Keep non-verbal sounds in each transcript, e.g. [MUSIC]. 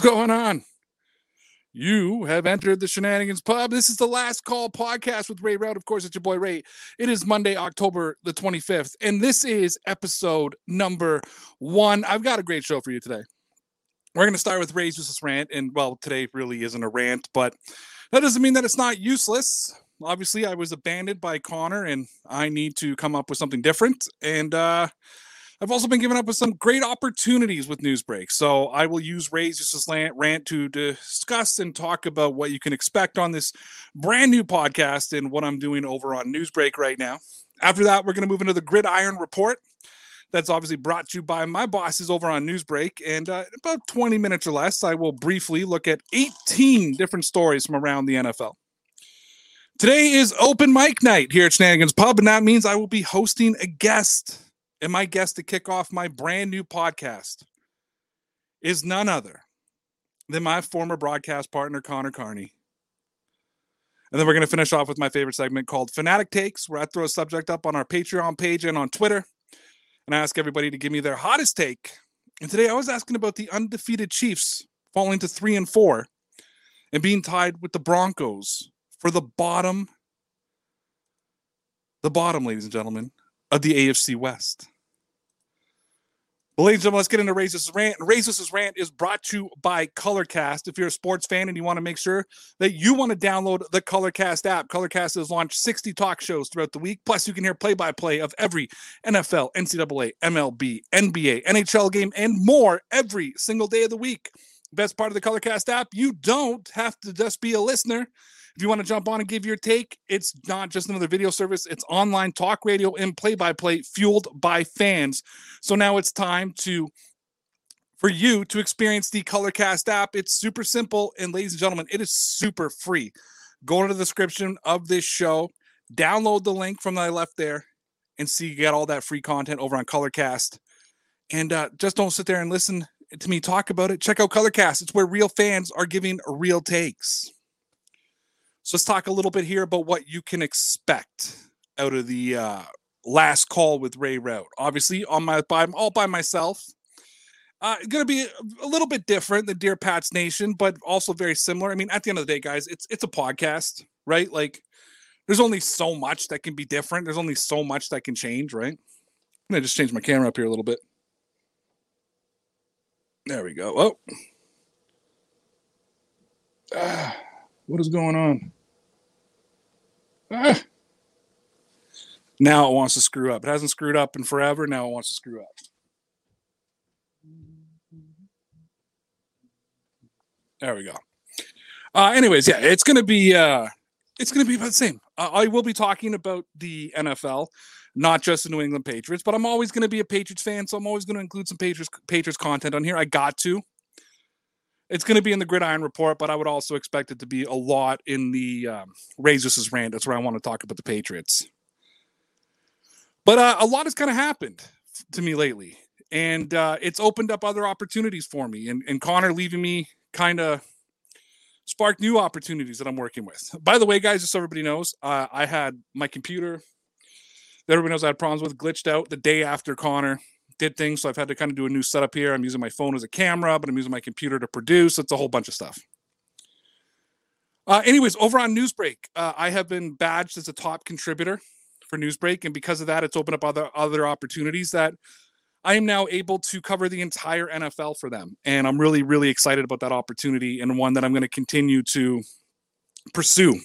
What's going on? You have entered the Shenanigans Pub. This is the last call podcast with Ray Rauth. Of course, it's your boy Ray. It is Monday, October the 25th, and this is episode number one. I've got a great show for you today. We're going to start with Ray's useless rant, and well, today really isn't a rant, but that doesn't mean that it's not useless. Obviously, I was abandoned by Conor, and I need to come up with something different. And uh, I've also been given up with some great opportunities with Newsbreak. So I will use Ray's Useless Rant to discuss and talk about what you can expect on this brand new podcast and what I'm doing over on Newsbreak right now. After that, we're going to move into the Gridiron Report. That's obviously brought to you by my bosses over on Newsbreak. And uh, about 20 minutes or less, I will briefly look at 18 different stories from around the NFL. Today is open mic night here at Shenanigans Pub, and that means I will be hosting a guest and my guest to kick off my brand new podcast is none other than my former broadcast partner, Conor Carney. And then we're going to finish off with my favorite segment called Fanatic Takes, where I throw a subject up on our Patreon page and on Twitter and I ask everybody to give me their hottest take. And today I was asking about the undefeated Chiefs falling to three and four and being tied with the Broncos for the bottom, the bottom, ladies and gentlemen, of the AFC West. Ladies and gentlemen, let's get into Razor's Rant. Razor's Rant is brought to you by Colorcast. If you're a sports fan and you want to make sure that you want to download the Colorcast app, Colorcast has launched 60 talk shows throughout the week. Plus, you can hear play by play of every NFL, NCAA, MLB, NBA, NHL game, and more every single day of the week. Best part of the Colorcast app, you don't have to just be a listener. If you want to jump on and give your take, it's not just another video service, it's online talk radio and play by play fueled by fans. So now it's time to for you to experience the Colorcast app. It's super simple. And ladies and gentlemen, it is super free. Go to the description of this show, download the link from I left there, and see you get all that free content over on Colorcast. And uh, just don't sit there and listen to me talk about it. Check out Colorcast. It's where real fans are giving real takes. So let's talk a little bit here about what you can expect out of the uh, last call with Ray Rauth. Obviously, on my by all by myself. Uh, going to be a, a little bit different than Dear Pats Nation, but also very similar. I mean, at the end of the day, guys, it's it's a podcast, right? Like, there's only so much that can be different. There's only so much that can change, right? I'm gonna just change my camera up here a little bit. There we go. Oh, ah, [SIGHS] what is going on? [LAUGHS] Now it wants to screw up. It hasn't screwed up in forever. Now it wants to screw up. There we go. Uh, anyways, yeah, it's gonna be uh, it's gonna be about the same. Uh, I will be talking about the NFL, not just the New England Patriots, but I'm always gonna be a Patriots fan, so I'm always gonna include some Patriots Patriots content on here. I got to. It's going to be in the Gridiron Report, but I would also expect it to be a lot in the um, Razor's rant. That's where I want to talk about the Patriots. But uh, a lot has kind of happened to me lately, and uh, it's opened up other opportunities for me. And, and Conor leaving me kind of sparked new opportunities that I'm working with. By the way, guys, just so everybody knows, uh, I had my computer that everybody knows I had problems with glitched out the day after Conor did things. So I've had to kind of do a new setup here. I'm using my phone as a camera, but I'm using my computer to produce. It's a whole bunch of stuff. Uh, anyways, over on Newsbreak, uh, I have been badged as a top contributor for Newsbreak, and because of that, it's opened up other other opportunities that I am now able to cover the entire NFL for them, and I'm really really excited about that opportunity and one that I'm going to continue to pursue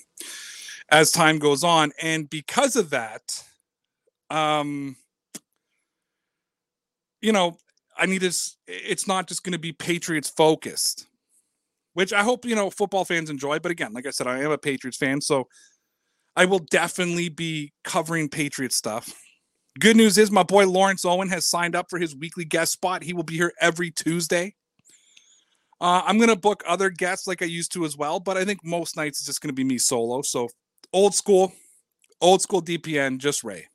as time goes on. And because of that, um, you know, I need to, it's not just going to be Patriots focused, which I hope, you know, football fans enjoy. But again, like I said, I am a Patriots fan. So I will definitely be covering Patriots stuff. Good news is my boy Lawrence Owen has signed up for his weekly guest spot. He will be here every Tuesday. Uh, I'm to book other guests like I used to as well, but I think most nights it's just going to be me solo. So old school, old school DPN, just Ray.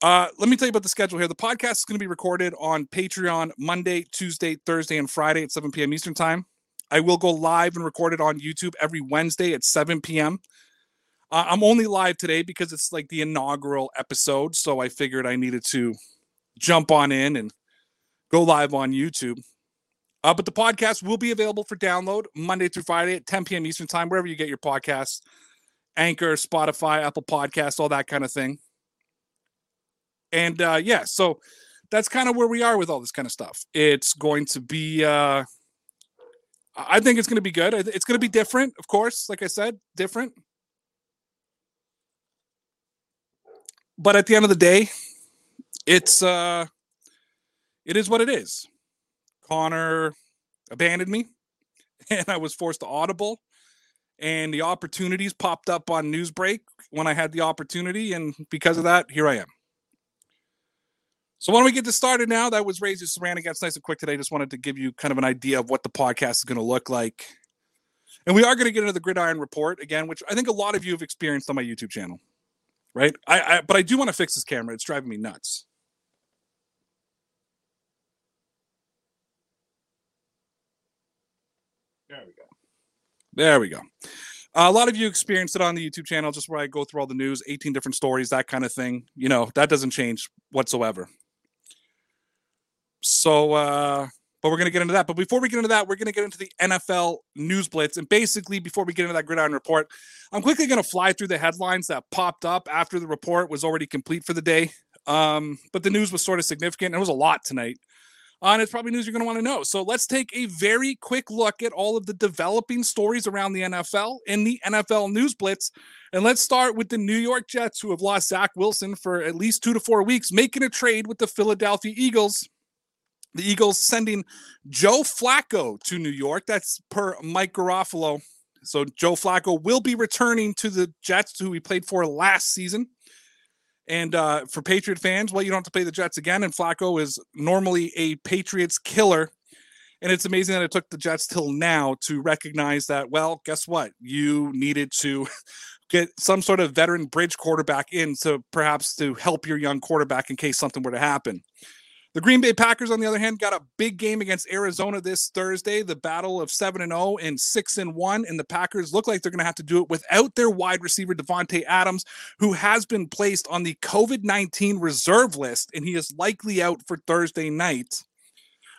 Uh, let me tell you about the schedule here. The podcast is going to be recorded on Patreon Monday, Tuesday, Thursday, and Friday at 7 p.m. Eastern Time. I will go live and record it on YouTube every Wednesday at 7 p.m. Uh, I'm only live today because it's like the inaugural episode. So I figured I needed to jump on in and go live on YouTube. Uh, but the podcast will be available for download Monday through Friday at 10 p.m. Eastern Time, wherever you get your podcasts Anchor, Spotify, Apple Podcasts, all that kind of thing. And uh, yeah, so that's kind of where we are with all this kind of stuff. It's going to be, uh, I think it's going to be good. It's going to be different, of course. Like I said, different. But at the end of the day, it's uh, it is what it is. Conor abandoned me, [LAUGHS] and I was forced to audible. And the opportunities popped up on Newsbreak when I had the opportunity, and because of that, here I am. So why don't we get this started now? That was Razor Sarandon. Gets nice and quick today. Just wanted to give you kind of an idea of what the podcast is going to look like. And we are going to get into the gridiron report again, which I think a lot of you have experienced on my YouTube channel. Right? I, I but I do want to fix this camera. It's driving me nuts. There we go. There we go. Uh, a lot of you experienced it on the YouTube channel, just where I go through all the news, 18 different stories, that kind of thing. You know, that doesn't change whatsoever. So, uh, but we're going to get into that. But before we get into that, we're going to get into the NFL news blitz. And basically, before we get into that gridiron report, I'm quickly going to fly through the headlines that popped up after the report was already complete for the day. Um, but the news was sort of significant. It was a lot tonight. Uh, and it's probably news you're going to want to know. So let's take a very quick look at all of the developing stories around the NFL in the NFL News Blitz. And let's start with the New York Jets, who have lost Zach Wilson for at least two to four weeks, making a trade with the Philadelphia Eagles. The Eagles sending Joe Flacco to New York. That's per Mike Garafolo. So Joe Flacco will be returning to the Jets, who he played for last season. And uh, for Patriot fans, well, you don't have to play the Jets again. And Flacco is normally a Patriots killer. And it's amazing that it took the Jets till now to recognize that, well, guess what? You needed to [LAUGHS] get some sort of veteran bridge quarterback in to perhaps to help your young quarterback in case something were to happen. The Green Bay Packers, on the other hand, got a big game against Arizona this Thursday. The battle of seven and 0 and six and one, and the Packers look like they're going to have to do it without their wide receiver Davante Adams, who has been placed on the COVID nineteen reserve list, and he is likely out for Thursday night.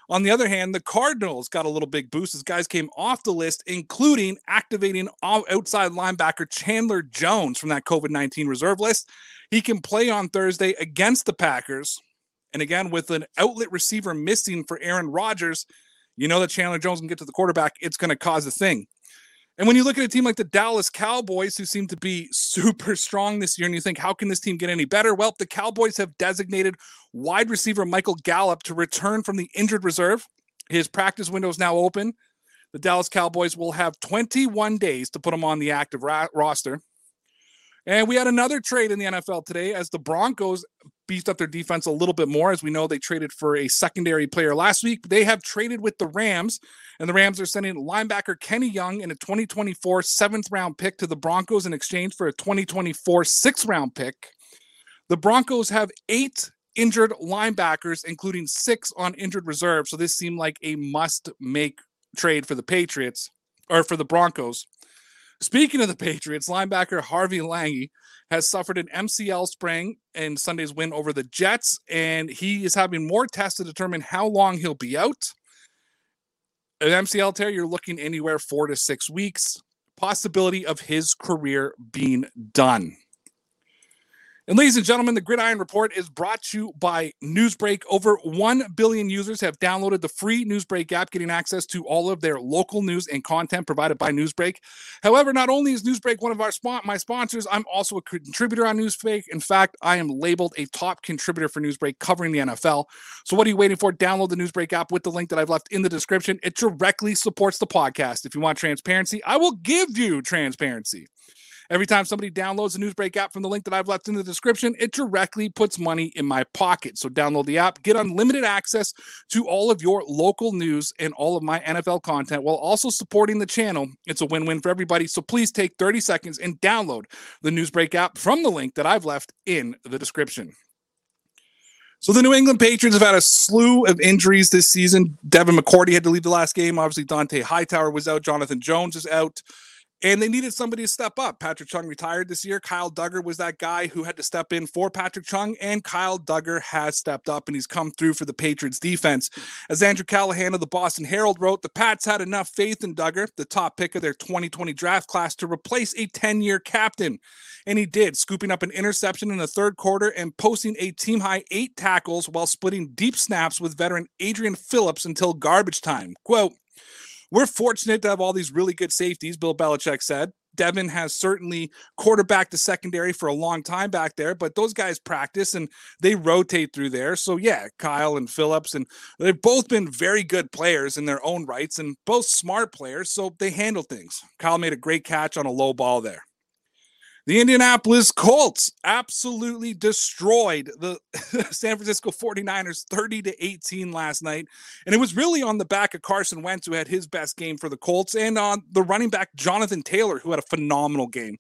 On the other hand, the Cardinals got a little big boost as guys came off the list, including activating outside linebacker Chandler Jones from that COVID 19 reserve list. He can play on Thursday against the Packers. And again, with an outlet receiver missing for Aaron Rodgers, you know that Chandler Jones can get to the quarterback. It's going to cause a thing. And when you look at a team like the Dallas Cowboys, who seem to be [LAUGHS] super strong this year, and you think, how can this team get any better? Well, the Cowboys have designated wide receiver Michael Gallup to return from the injured reserve. His practice window is now open. The Dallas Cowboys will have 21 days to put him on the active ra- roster. And we had another trade in the NFL today as the Broncos beefed up their defense a little bit more. As we know, they traded for a secondary player last week. They have traded with the Rams, and the Rams are sending linebacker Kenny Young in a 2024 seventh round pick to the Broncos in exchange for a 2024 sixth round pick. The Broncos have eight injured linebackers, including six on injured reserve. So this seemed like a must make trade for the Patriots or for the Broncos. Speaking of the Patriots, linebacker Harvey Langi has suffered an MCL sprain in Sunday's win over the Jets, and he is having more tests to determine how long he'll be out. An MCL tear, you're looking anywhere four to six weeks. Possibility of his career being done. And ladies and gentlemen, the Gridiron Report is brought to you by Newsbreak. Over 1 billion users have downloaded the free Newsbreak app, getting access to all of their local news and content provided by Newsbreak. However, not only is Newsbreak one of our my sponsors, I'm also a contributor on Newsbreak. In fact, I am labeled a top contributor for Newsbreak covering the NFL. So what are you waiting for? Download the Newsbreak app with the link that I've left in the description. It directly supports the podcast. If you want transparency, I will give you transparency. Every time somebody downloads the Newsbreak app from the link that I've left in the description, it directly puts money in my pocket. So download the app, get unlimited access to all of your local news and all of my NFL content while also supporting the channel. It's a win win for everybody. So please take 30 seconds and download the Newsbreak app from the link that I've left in the description. So the New England Patriots have had a slew of injuries this season. Devin McCourty had to leave the last game. Obviously, Dont'a Hightower was out. Jonathan Jones is out. And they needed somebody to step up. Patrick Chung retired this year. Kyle Dugger was that guy who had to step in for Patrick Chung, and Kyle Dugger has stepped up and he's come through for the Patriots defense. As Andrew Callahan of the Boston Herald wrote, the Pats had enough faith in Dugger, the top pick of their 2020 draft class, to replace a 10 year captain. And he did, scooping up an interception in the third quarter and posting a team high eight tackles while splitting deep snaps with veteran Adrian Phillips until garbage time. Quote, we're fortunate to have all these really good safeties, Bill Belichick said. Devin has certainly quarterbacked the secondary for a long time back there, but those guys practice and they rotate through there. So, yeah, Kyle and Phillips, and they've both been very good players in their own rights and both smart players. So they handle things. Kyle made a great catch on a low ball there. The Indianapolis Colts absolutely destroyed the [LAUGHS] San Francisco 49ers 30 to 18 last night. And it was really on the back of Carson Wentz, who had his best game for the Colts, and on the running back Jonathan Taylor, who had a phenomenal game.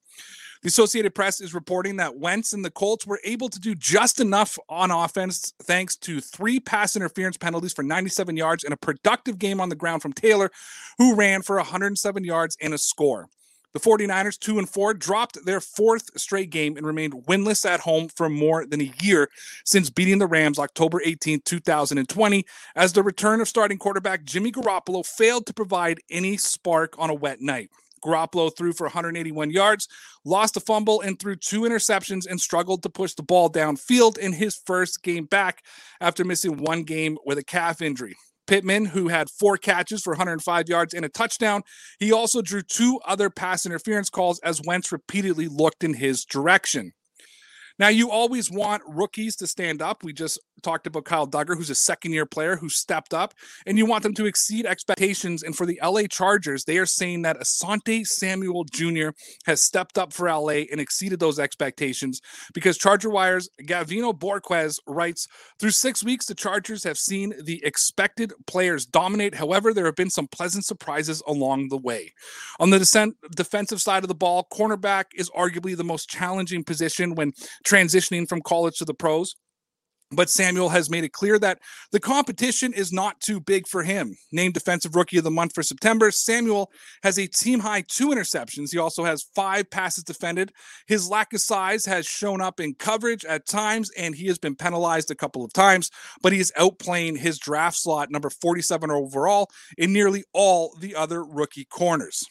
The Associated Press is reporting that Wentz and the Colts were able to do just enough on offense thanks to three pass interference penalties for 97 yards and a productive game on the ground from Taylor, who ran for 107 yards and a score. The 49ers, 2 and 4, dropped their fourth straight game and remained winless at home for more than a year since beating the Rams October 18, 2020, as the return of starting quarterback Jimmy Garoppolo failed to provide any spark on a wet night. Garoppolo threw for 181 yards, lost a fumble, and threw two interceptions and struggled to push the ball downfield in his first game back after missing one game with a calf injury. Pittman, who had four catches for 105 yards and a touchdown. He also drew two other pass interference calls as Wentz repeatedly looked in his direction. Now, you always want rookies to stand up. We just talked about Kyle Dugger, who's a second year player who stepped up, and you want them to exceed expectations. And for the LA Chargers, they are saying that Asante Samuel Jr. has stepped up for LA and exceeded those expectations because Charger Wires Gavino Borquez writes through six weeks, the Chargers have seen the expected players dominate. However, there have been some pleasant surprises along the way. On the descent, defensive side of the ball, cornerback is arguably the most challenging position when transitioning from college to the pros. But Samuel has made it clear that the competition is not too big for him. Named Defensive Rookie of the Month for September, Samuel has a team high two interceptions. He also has five passes defended. His lack of size has shown up in coverage at times, and he has been penalized a couple of times, but he is outplaying his draft slot, number 47 overall, in nearly all the other rookie corners.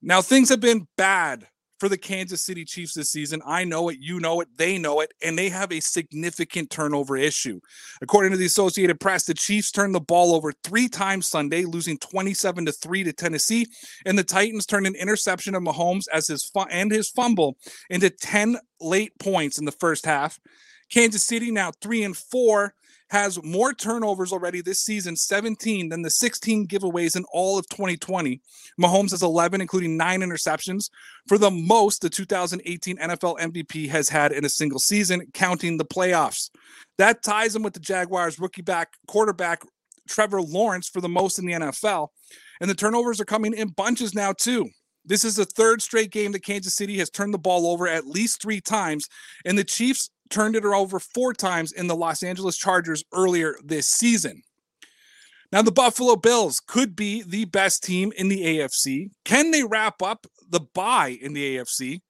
Now, things have been bad for the Kansas City Chiefs this season. I know it, you know it, they know it, and they have a significant turnover issue. According to the Associated Press, the Chiefs turned the ball over three times Sunday, losing 27 to 3 to Tennessee, and the Titans turned an interception of Mahomes as his fu- and his fumble into 10 late points in the first half. Kansas City now 3 and 4 has more turnovers already this season, 17, than the 16 giveaways in all of 2020. Mahomes has 11, including nine interceptions, for the most the 2018 NFL MVP has had in a single season, counting the playoffs. That ties him with the Jaguars rookie back quarterback Trevor Lawrence for the most in the NFL. And the turnovers are coming in bunches now, too. This is the third straight game that Kansas City has turned the ball over at least three times, and the Chiefs turned it over four times in the Los Angeles Chargers earlier this season. Now, the Buffalo Bills could be the best team in the AFC. Can they wrap up the bye in the AFC?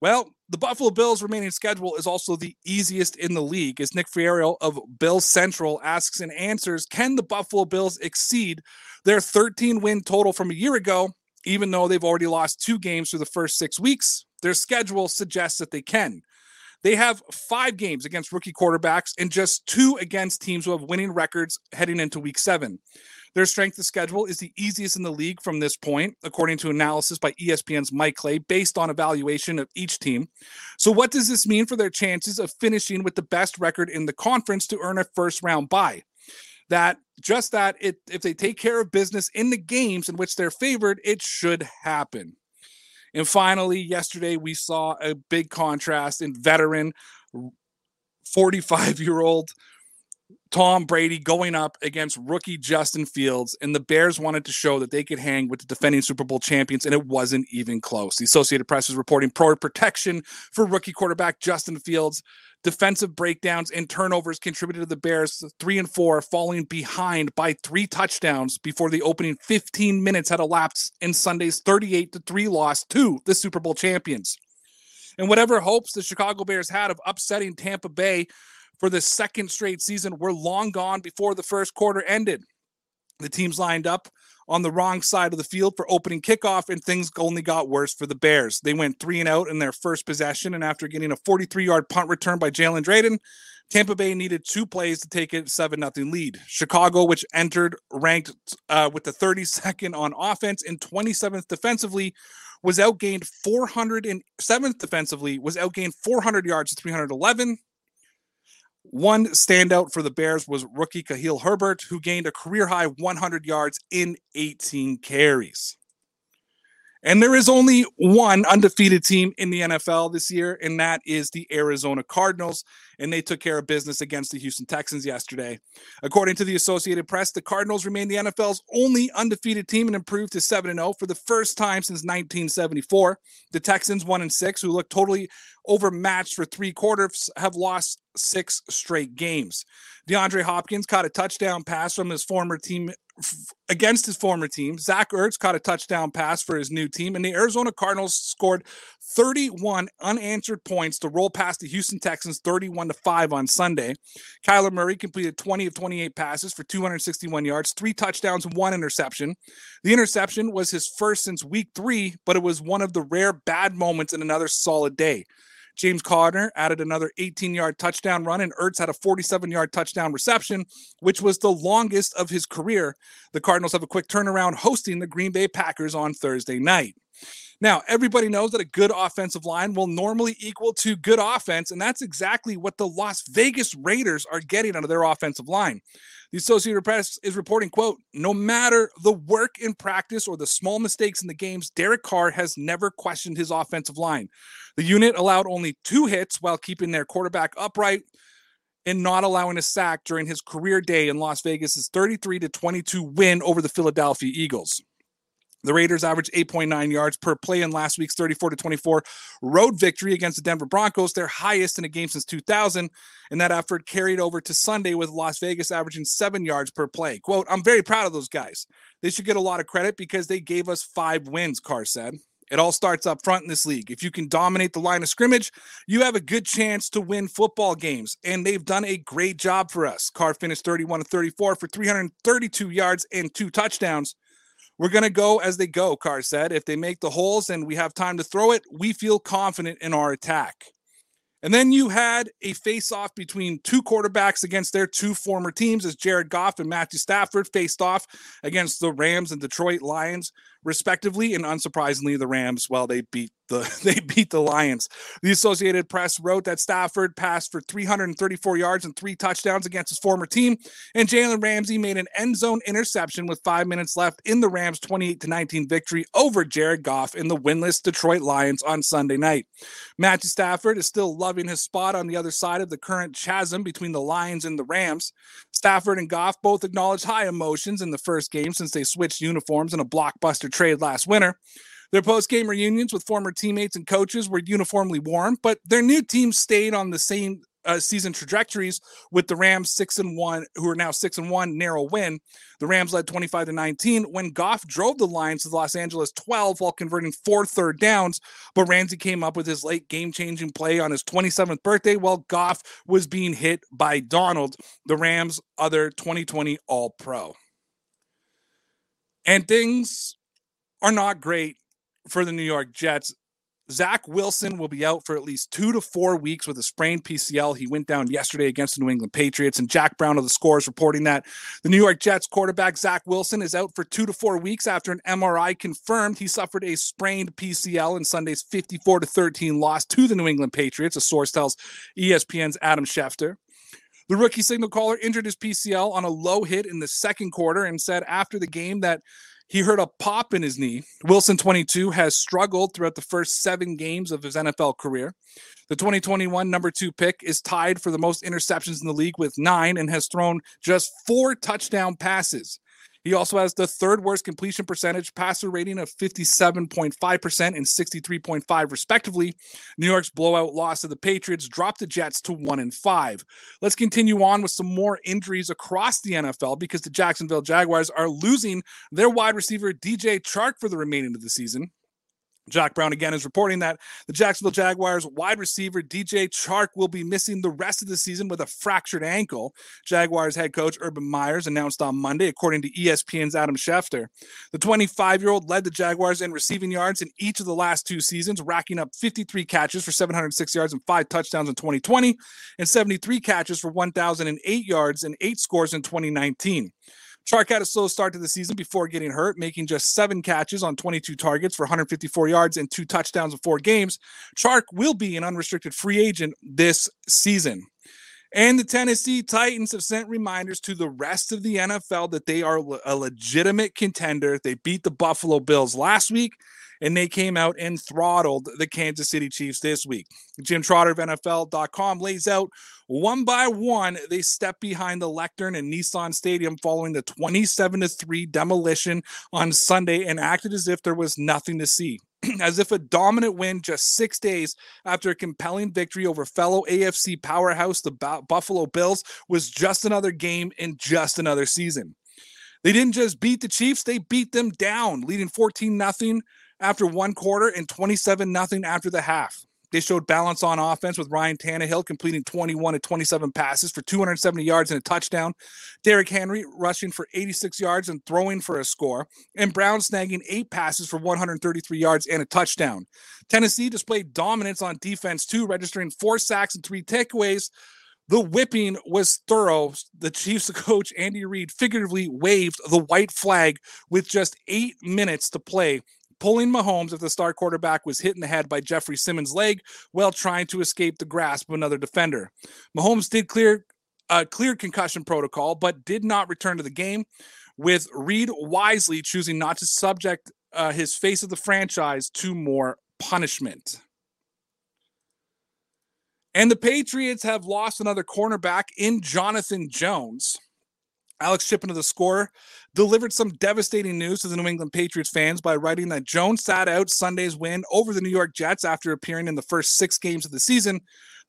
Well, the Buffalo Bills' remaining schedule is also the easiest in the league. As Nick Fierro of Bills Central asks and answers, can the Buffalo Bills exceed their 13 win total from a year ago, even though they've already lost two games through the first six weeks? Their schedule suggests that they can. They have five games against rookie quarterbacks and just two against teams who have winning records heading into week seven. Their strength of schedule is the easiest in the league from this point, according to analysis by ESPN's Mike Clay, based on evaluation of each team. So, what does this mean for their chances of finishing with the best record in the conference to earn a first round bye? That just that it, if they take care of business in the games in which they're favored, it should happen. And finally, yesterday we saw a big contrast in veteran 45 year old Tom Brady going up against rookie Justin Fields, and the Bears wanted to show that they could hang with the defending Super Bowl champions, and it wasn't even close. The Associated Press is reporting pro protection for rookie quarterback Justin Fields. Defensive breakdowns and turnovers contributed to the Bears three and four, falling behind by three touchdowns before the opening 15 minutes had elapsed in Sunday's 38 to 3 loss to the Super Bowl champions. And whatever hopes the Chicago Bears had of upsetting Tampa Bay for the second straight season were long gone before the first quarter ended. The teams lined up on the wrong side of the field for opening kickoff, and things only got worse for the Bears. They went three and out in their first possession, and after getting a 43 yard punt return by Jaelon Darden, Tampa Bay needed two plays to take it 7 0 lead. Chicago, which entered ranked uh, with the 32nd on offense and 27th defensively, was outgained 407th defensively, was outgained 400 yards to 311. One standout for the Bears was rookie Khalil Herbert, who gained a career high 100 yards in 18 carries. And there is only one undefeated team in the NFL this year, and that is the Arizona Cardinals. And they took care of business against the Houston Texans yesterday. According to the Associated Press, the Cardinals remain the NFL's only undefeated team and improved to 7 0 for the first time since 1974. The Texans, 1 and 6, who look totally overmatched for three quarters, have lost six straight games. DeAndre Hopkins caught a touchdown pass from his former team against his former team. Zach Ertz caught a touchdown pass for his new team, and the Arizona Cardinals scored 31 unanswered points to roll past the Houston Texans 31 to 5 on Sunday. Kyler Murray completed 20 of 28 passes for 261 yards, three touchdowns, one interception. The interception was his first since week three, but it was one of the rare bad moments in another solid day. James Conner added another 18 yard touchdown run, and Ertz had a 47 yard touchdown reception, which was the longest of his career. The Cardinals have a quick turnaround hosting the Green Bay Packers on Thursday night. Now, everybody knows that a good offensive line will normally equal to good offense, and that's exactly what the Las Vegas Raiders are getting out of their offensive line. The Associated Press is reporting, quote, no matter the work in practice or the small mistakes in the games, Derek Carr has never questioned his offensive line. The unit allowed only two hits while keeping their quarterback upright and not allowing a sack during his career day in Las Vegas's 33 to 22 win over the Philadelphia Eagles. The Raiders averaged 8.9 yards per play in last week's 34 to 24 road victory against the Denver Broncos, their highest in a game since 2000. And that effort carried over to Sunday with Las Vegas averaging seven yards per play. Quote, I'm very proud of those guys. They should get a lot of credit because they gave us five wins, Carr said. It all starts up front in this league. If you can dominate the line of scrimmage, you have a good chance to win football games. And they've done a great job for us. Carr finished 31 to 34 for 332 yards and two touchdowns. We're going to go as they go, Carr said. If they make the holes and we have time to throw it, we feel confident in our attack. And then you had a face off between two quarterbacks against their two former teams as Jared Goff and Matthew Stafford faced off against the Rams and Detroit Lions respectively. And unsurprisingly, the Rams, well, they beat the [LAUGHS] they beat the Lions. The Associated Press wrote that Stafford passed for 334 yards and three touchdowns against his former team, and Jalen Ramsey made an end zone interception with five minutes left in the Rams' 28 to 19 victory over Jared Goff in the winless Detroit Lions on Sunday night. Matthew Stafford is still loving his spot on the other side of the current chasm between the Lions and the Rams. Stafford and Goff both acknowledged high emotions in the first game since they switched uniforms in a blockbuster trade last winter. Their post game reunions with former teammates and coaches were uniformly warm, but their new team stayed on the same uh, season trajectories with the Rams six and one, who are now six and one, narrow win. The Rams led 25 to 19 when Goff drove the Lions to the Los Angeles 12 while converting four third downs. But Ramsey came up with his late game changing play on his 27th birthday while Goff was being hit by Donald, the Rams' other 2020 All Pro. And things are not great for the New York Jets. Zach Wilson will be out for at least two to four weeks with a sprained PCL. He went down yesterday against the New England Patriots, and Jack Brown of the Scores reporting that the New York Jets quarterback Zach Wilson is out for two to four weeks after an MRI confirmed he suffered a sprained PCL in Sunday's 54 to 13 loss to the New England Patriots. A source tells ESPN's Adam Schefter. The rookie signal caller injured his PCL on a low hit in the second quarter and said after the game that He hurt a pop in his knee. Wilson, 22, has struggled throughout the first seven games of his NFL career. The 2021 number two pick is tied for the most interceptions in the league with nine and has thrown just four touchdown passes. He also has the third worst completion percentage, passer rating of 57.5% and 63.5 respectively. New York's blowout loss to the Patriots dropped the Jets to 1 and 5. Let's continue on with some more injuries across the NFL because the Jacksonville Jaguars are losing their wide receiver DJ Chark for the remaining of the season. Jack Brown again is reporting that the Jacksonville Jaguars wide receiver DJ Chark will be missing the rest of the season with a fractured ankle. Jaguars head coach Urban Myers announced on Monday, according to ESPN's Adam Schefter. The 25 year old led the Jaguars in receiving yards in each of the last two seasons, racking up 53 catches for 706 yards and five touchdowns in 2020, and 73 catches for 1,008 yards and eight scores in 2019. Chark had a slow start to the season before getting hurt, making just seven catches on 22 targets for 154 yards and two touchdowns in four games. Chark will be an unrestricted free agent this season. And the Tennessee Titans have sent reminders to the rest of the NFL that they are a legitimate contender. They beat the Buffalo Bills last week and they came out and throttled the Kansas City Chiefs this week. Jim Trotter of NFL.com lays out one by one, they step behind the lectern in Nissan Stadium following the 27 3 demolition on Sunday and acted as if there was nothing to see. [CLEARS THROAT] as if a dominant win just six days after a compelling victory over fellow AFC powerhouse, the Buffalo Bills, was just another game in just another season. They didn't just beat the Chiefs, they beat them down, leading 14 0 after one quarter and 27 0 after the half. They showed balance on offense with Ryan Tannehill completing 21 to 27 passes for 270 yards and a touchdown. Derrick Henry rushing for 86 yards and throwing for a score. And Brown snagging eight passes for 133 yards and a touchdown. Tennessee displayed dominance on defense too, registering four sacks and three takeaways. The whipping was thorough. The Chiefs [LAUGHS] coach, Andy Reid, figuratively waved the white flag with just eight minutes to play pulling Mahomes if the star quarterback was hit in the head by Jeffrey Simmons' leg while trying to escape the grasp of another defender. Mahomes did clear uh, clear concussion protocol, but did not return to the game, with Reid wisely choosing not to subject uh, his face of the franchise to more punishment. And the Patriots have lost another cornerback in Jonathan Jones. Alex Chippen of the score delivered some devastating news to the New England Patriots fans by writing that Jones sat out Sunday's win over the New York Jets after appearing in the first six games of the season.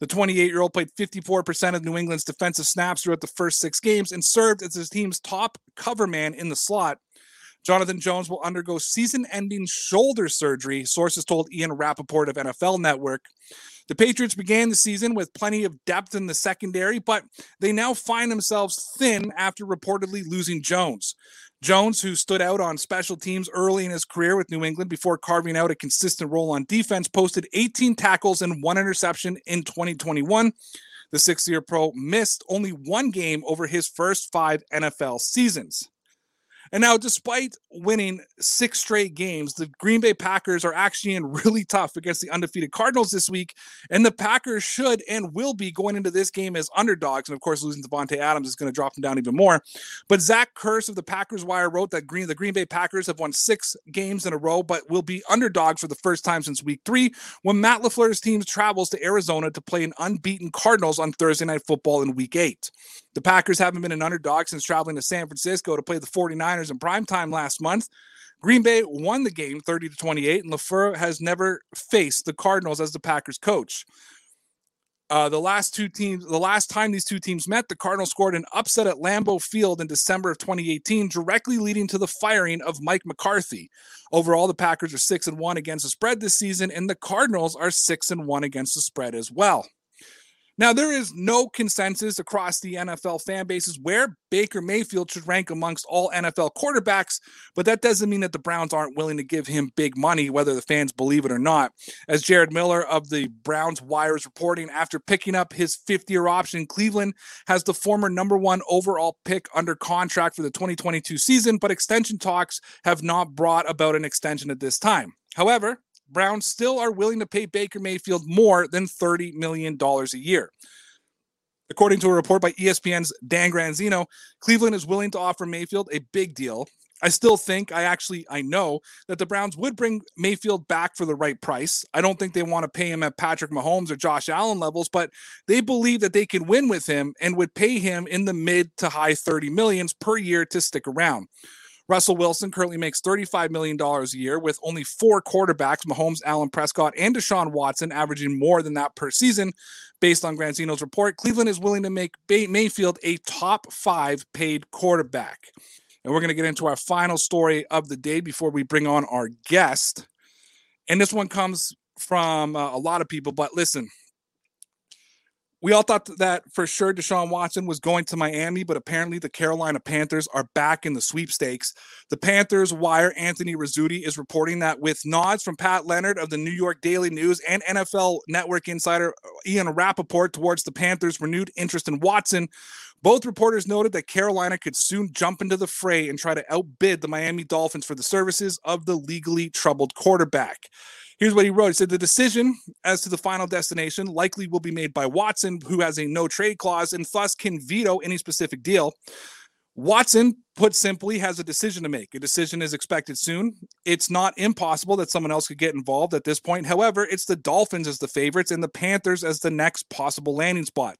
The 28 year old played 54% of New England's defensive snaps throughout the first six games and served as his team's top cover man in the slot. Jonathan Jones will undergo season ending shoulder surgery, sources told Ian Rapoport of NFL Network. The Patriots began the season with plenty of depth in the secondary, but they now find themselves thin after reportedly losing Jones. Jones, who stood out on special teams early in his career with New England before carving out a consistent role on defense, posted 18 tackles and one interception in 2021. The six year pro missed only one game over his first five NFL seasons. And now, despite winning six straight games, the Green Bay Packers are actually in really tough against the undefeated Cardinals this week. And the Packers should and will be going into this game as underdogs. And of course, losing Davante Adams is going to drop them down even more. But Zach Kruse of the Packers Wire wrote that Green the Green Bay Packers have won six games in a row, but will be underdogs for the first time since week three when Matt LaFleur's team travels to Arizona to play an unbeaten Cardinals on Thursday night football in week eight. The Packers haven't been an underdog since traveling to San Francisco to play the 49ers in prime time last month. Green Bay won the game 30 to 28, and LaFleur has never faced the Cardinals as the Packers coach. Uh, the last two teams, the last time these two teams met, the Cardinals scored an upset at Lambeau Field in December of 2018, directly leading to the firing of Mike McCarthy. Overall, the Packers are six and one against the spread this season, and the Cardinals are six and one against the spread as well. Now, there is no consensus across the NFL fan bases where Baker Mayfield should rank amongst all NFL quarterbacks, but that doesn't mean that the Browns aren't willing to give him big money, whether the fans believe it or not. As Jared Mueller of the Browns Wire is reporting, after picking up his fifth year option, Cleveland has the former number one overall pick under contract for the 2022 season, but extension talks have not brought about an extension at this time. However, Browns still are willing to pay Baker Mayfield more than $30 million a year. According to a report by ESPN's Dan Graziano, Cleveland is willing to offer Mayfield a big deal, I still think I actually I know that the Browns would bring Mayfield back for the right price. I don't think they want to pay him at Patrick Mahomes or Josh Allen levels, but they believe that they can win with him and would pay him in the mid to high 30 millions per year to stick around. Russell Wilson currently makes $35 million a year with only four quarterbacks, Mahomes, Allen Prescott, and Deshaun Watson, averaging more than that per season. Based on Graziano's report, Cleveland is willing to make Mayfield a top five paid quarterback. And we're going to get into our final story of the day before we bring on our guest. And this one comes from uh, a lot of people, but listen, we all thought that for sure Deshaun Watson was going to Miami, but apparently the Carolina Panthers are back in the sweepstakes. The Panthers wire Anthony Rizzuti is reporting that with nods from Pat Leonard of the New York Daily News and NFL Network insider uh, Ian Rapoport towards the Panthers' renewed interest in Watson, both reporters noted that Carolina could soon jump into the fray and try to outbid the Miami Dolphins for the services of the legally troubled quarterback. Here's what he wrote. He said the decision as to the final destination likely will be made by Watson, who has a no trade clause and thus can veto any specific deal. Watson, put simply, has a decision to make. A decision is expected soon. It's not impossible that someone else could get involved at this point. However, it's the Dolphins as the favorites and the Panthers as the next possible landing spot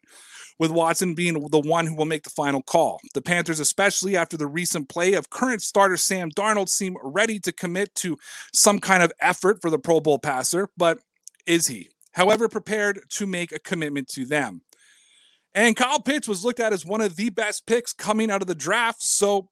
with Watson being the one who will make the final call. The Panthers, especially after the recent play of current starter Sam Darnold, seem ready to commit to some kind of effort for the Pro Bowl passer, but is he? However, prepared to make a commitment to them. And Kyle Pitts was looked at as one of the best picks coming out of the draft. So,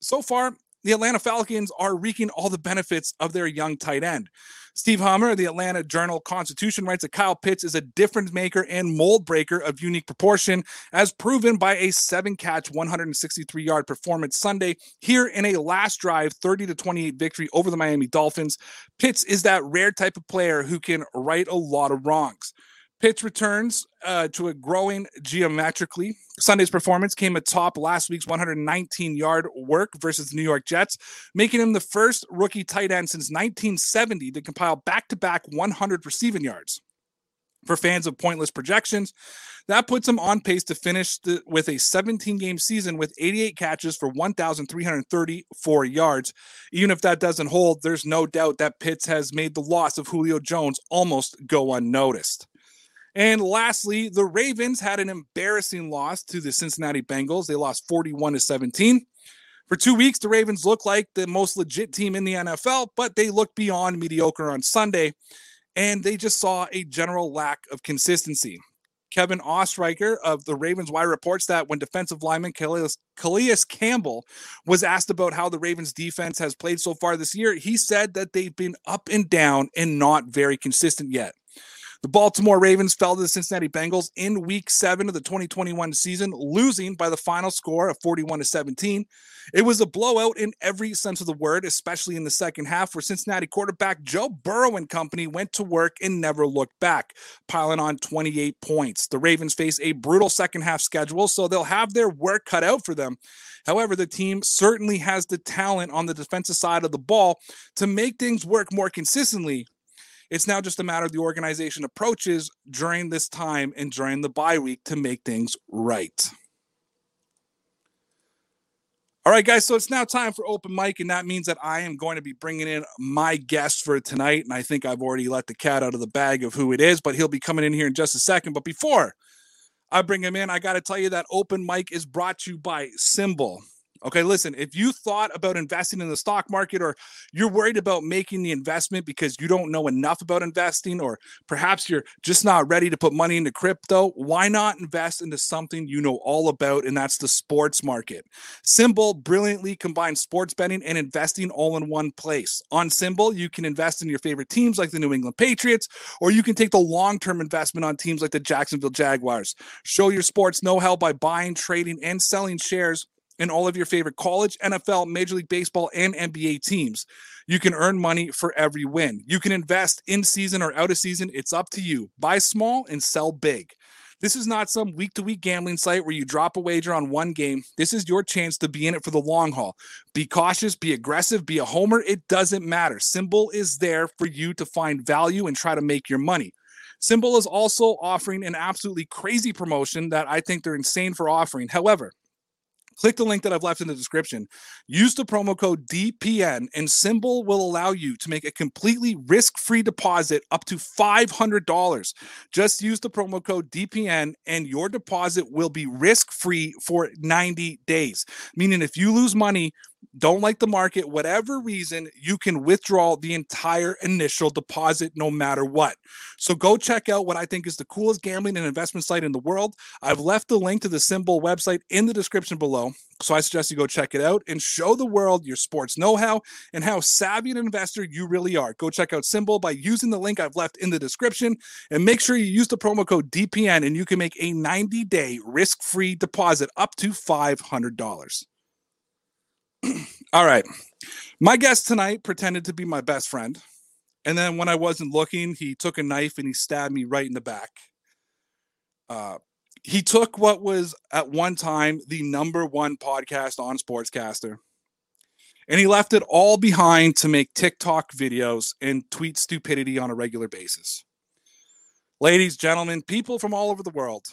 so far, the Atlanta Falcons are reaping all the benefits of their young tight end. Steve Hummer, the Atlanta Journal Constitution, writes that Kyle Pitts is a difference maker and mold breaker of unique proportion, as proven by a seven catch, 163 yard performance Sunday here in a last drive 30 to 28 victory over the Miami Dolphins. Pitts is that rare type of player who can right a lot of wrongs. Pitts returns uh, to a growing geometrically. Sunday's performance came atop last week's 119 yard work versus the New York Jets, making him the first rookie tight end since 1970 to compile back to back 100 receiving yards. For fans of pointless projections, that puts him on pace to finish the, with a 17 game season with 88 catches for 1,334 yards. Even if that doesn't hold, there's no doubt that Pitts has made the loss of Julio Jones almost go unnoticed. And lastly, the Ravens had an embarrassing loss to the Cincinnati Bengals. They lost 41 to 17. For two weeks, the Ravens looked like the most legit team in the NFL, but they looked beyond mediocre on Sunday, and they just saw a general lack of consistency. Kevin Oestreicher of the Ravens Wire reports that when defensive lineman Calais, Campbell was asked about how the Ravens defense has played so far this year, he said that they've been up and down and not very consistent yet. The Baltimore Ravens fell to the Cincinnati Bengals in week seven of the 2021 season, losing by the final score of 41 to 17. It was a blowout in every sense of the word, especially in the second half, where Cincinnati quarterback Joe Burrow and company went to work and never looked back, piling on 28 points. The Ravens face a brutal second half schedule, so they'll have their work cut out for them. However, the team certainly has the talent on the defensive side of the ball to make things work more consistently it's now just a matter of the organization approaches during this time and during the bye week to make things right. All right, guys. So it's now time for open mic, and that means that I am going to be bringing in my guest for tonight. And I think I've already let the cat out of the bag of who it is, but he'll be coming in here in just a second. But before I bring him in, I got to tell you that open mic is brought to you by SimBull. Okay, listen, if you thought about investing in the stock market or you're worried about making the investment because you don't know enough about investing, or perhaps you're just not ready to put money into crypto, why not invest into something you know all about? And that's the sports market. SimBull brilliantly combines sports betting and investing all in one place. On SimBull, you can invest in your favorite teams like the New England Patriots, or you can take the long term investment on teams like the Jacksonville Jaguars. Show your sports know how by buying, trading, and selling shares in all of your favorite college, NFL, Major League Baseball, and NBA teams. You can earn money for every win. You can invest in season or out of season. It's up to you. Buy small and sell big. This is not some week to week gambling site where you drop a wager on one game. This is your chance to be in it for the long haul. Be cautious, be aggressive, be a homer. It doesn't matter. SimBull is there for you to find value and try to make your money. SimBull is also offering an absolutely crazy promotion that I think they're insane for offering. However, click the link that I've left in the description. Use the promo code DPN, and SimBull will allow you to make a completely risk free deposit up to $500. Just use the promo code DPN, and your deposit will be risk free for 90 days. Meaning, if you lose money, don't like the market, whatever reason, you can withdraw the entire initial deposit no matter what. So go check out what I think is the coolest gambling and investment site in the world. I've left the link to the SimBull website in the description below. So I suggest you go check it out and show the world your sports know how and how savvy an investor you really are. Go check out SimBull by using the link I've left in the description and make sure you use the promo code DPN and you can make a 90 day risk free deposit up to $500. [CLEARS THROAT] All right. My guest tonight pretended to be my best friend. And then when I wasn't looking, he took a knife and he stabbed me right in the back. Uh, he took what was at one time the number one podcast on Sportscaster and he left it all behind to make TikTok videos and tweet stupidity on a regular basis. Ladies, gentlemen, people from all over the world,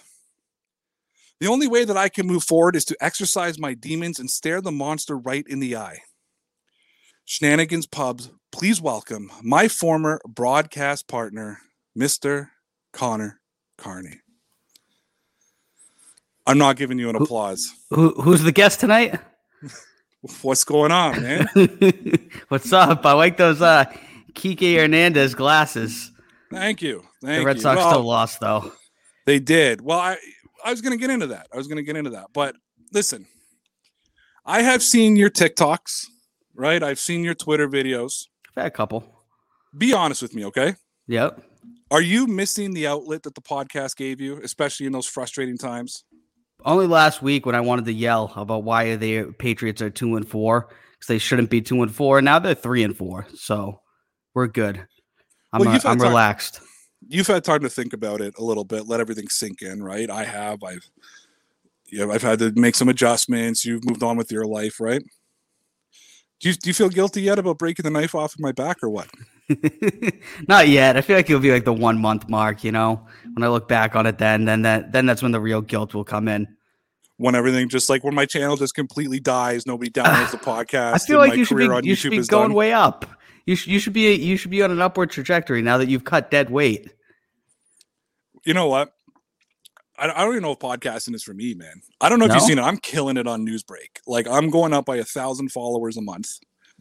the only way that I can move forward is to exercise my demons and stare the monster right in the eye. Shenanigans Pubs, please welcome my former broadcast partner, Mr. Conor Carney. I'm not giving you an applause. Who, who's the guest tonight? [LAUGHS] What's going on, man? [LAUGHS] What's up? I like those uh Kike Hernandez glasses. Thank you. Thank the Red you. Sox Well, still lost though. They did. Well, I I was going to get into that. I was going to get into that. But listen, I have seen your TikToks, right? I've seen your Twitter videos. I've had a couple. Be honest with me, okay? Yep. Are you missing the outlet that the podcast gave you, especially in those frustrating times? Only last week when I wanted to yell about why the Patriots are two and four because they shouldn't be two and four. Now they're three and four, so we're good. I'm Well, had I'm relaxed. You've had time to think about it a little bit, let everything sink in, right? I have. I've you know, I've had to make some adjustments. You've moved on with your life, right? Do you, do you feel guilty yet about breaking the knife off of my back or what? [LAUGHS] Not yet. I feel like it'll be like the one month mark. You know, when I look back on it, then then that then that's when the real guilt will come in. when everything just like when my channel just completely dies, nobody downloads the [SIGHS] podcast. I feel like you should be you should be going done. way up. You should you should be you should be on an upward trajectory now that you've cut dead weight. You know what? I, I don't even know if podcasting is for me, man. I don't know if you've seen it. I'm killing it on Newsbreak. Like I'm going up by a thousand followers a month.